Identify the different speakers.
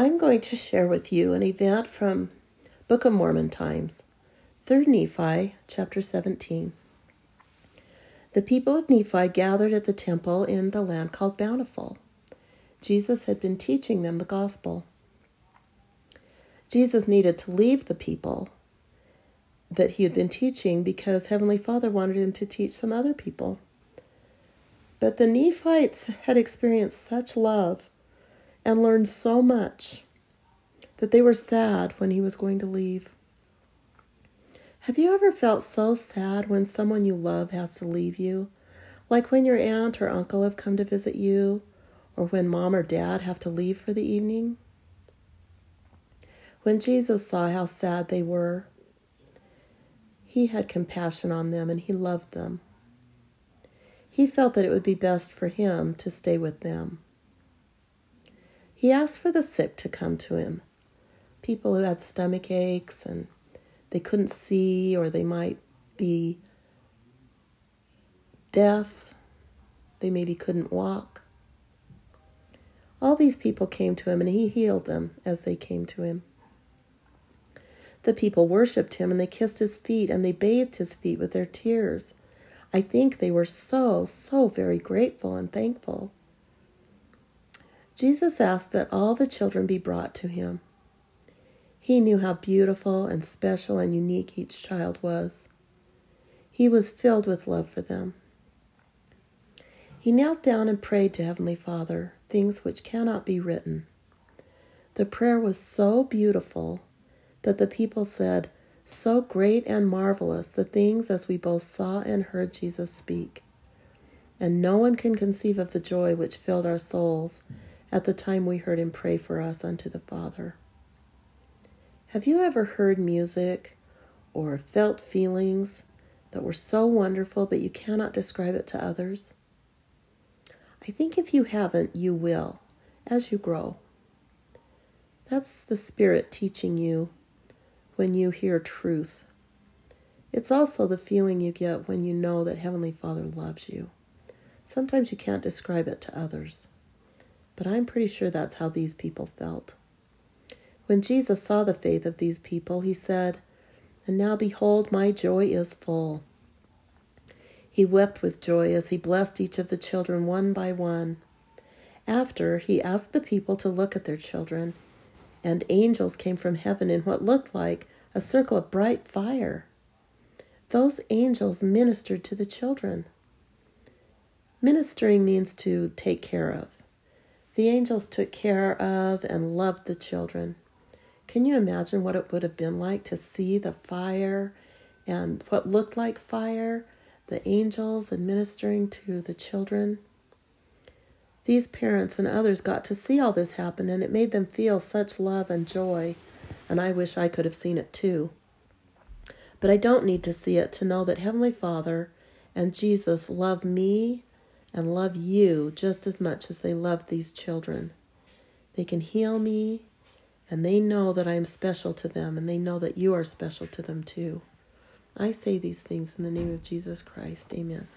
Speaker 1: I'm going to share with you an event from Book of Mormon times, 3rd Nephi, chapter 17. The people of Nephi gathered at the temple in the land called Bountiful. Jesus had been teaching them the gospel. Jesus needed to leave the people that he had been teaching because Heavenly Father wanted him to teach some other people. But the Nephites had experienced such love and learned so much that they were sad when he was going to leave. Have you ever felt so sad when someone you love has to leave you? Like when your aunt or uncle have come to visit you, or when mom or dad have to leave for the evening? When Jesus saw how sad they were, he had compassion on them and he loved them. He felt that it would be best for him to stay with them. He asked for the sick to come to him, people who had stomach aches and they couldn't see or they might be deaf, they maybe couldn't walk. All these people came to him and he healed them as they came to him. The people worshiped him and they kissed his feet and they bathed his feet with their tears. I think they were so, so very grateful and thankful. Jesus asked that all the children be brought to him. He knew how beautiful and special and unique each child was. He was filled with love for them. He knelt down and prayed to Heavenly Father things which cannot be written. The prayer was so beautiful that the people said, So great and marvelous the things as we both saw and heard Jesus speak. And no one can conceive of the joy which filled our souls at the time we heard him pray for us unto the Father. Have you ever heard music or felt feelings that were so wonderful but you cannot describe it to others? I think if you haven't, you will as you grow. That's the Spirit teaching you when you hear truth. It's also the feeling you get when you know that Heavenly Father loves you. Sometimes you can't describe it to others but I'm pretty sure that's how these people felt. When Jesus saw the faith of these people, he said, And now behold, my joy is full. He wept with joy as he blessed each of the children one by one. After, he asked the people to look at their children, and angels came from heaven in what looked like a circle of bright fire. Those angels ministered to the children. Ministering means to take care of. The angels took care of and loved the children. Can you imagine what it would have been like to see the fire and what looked like fire, the angels administering to the children? These parents and others got to see all this happen, and it made them feel such love and joy, and I wish I could have seen it too. But I don't need to see it to know that Heavenly Father and Jesus love me and love you just as much as they love these children. They can heal me, and they know that I am special to them, and they know that you are special to them too. I say these things in the name of Jesus Christ. Amen.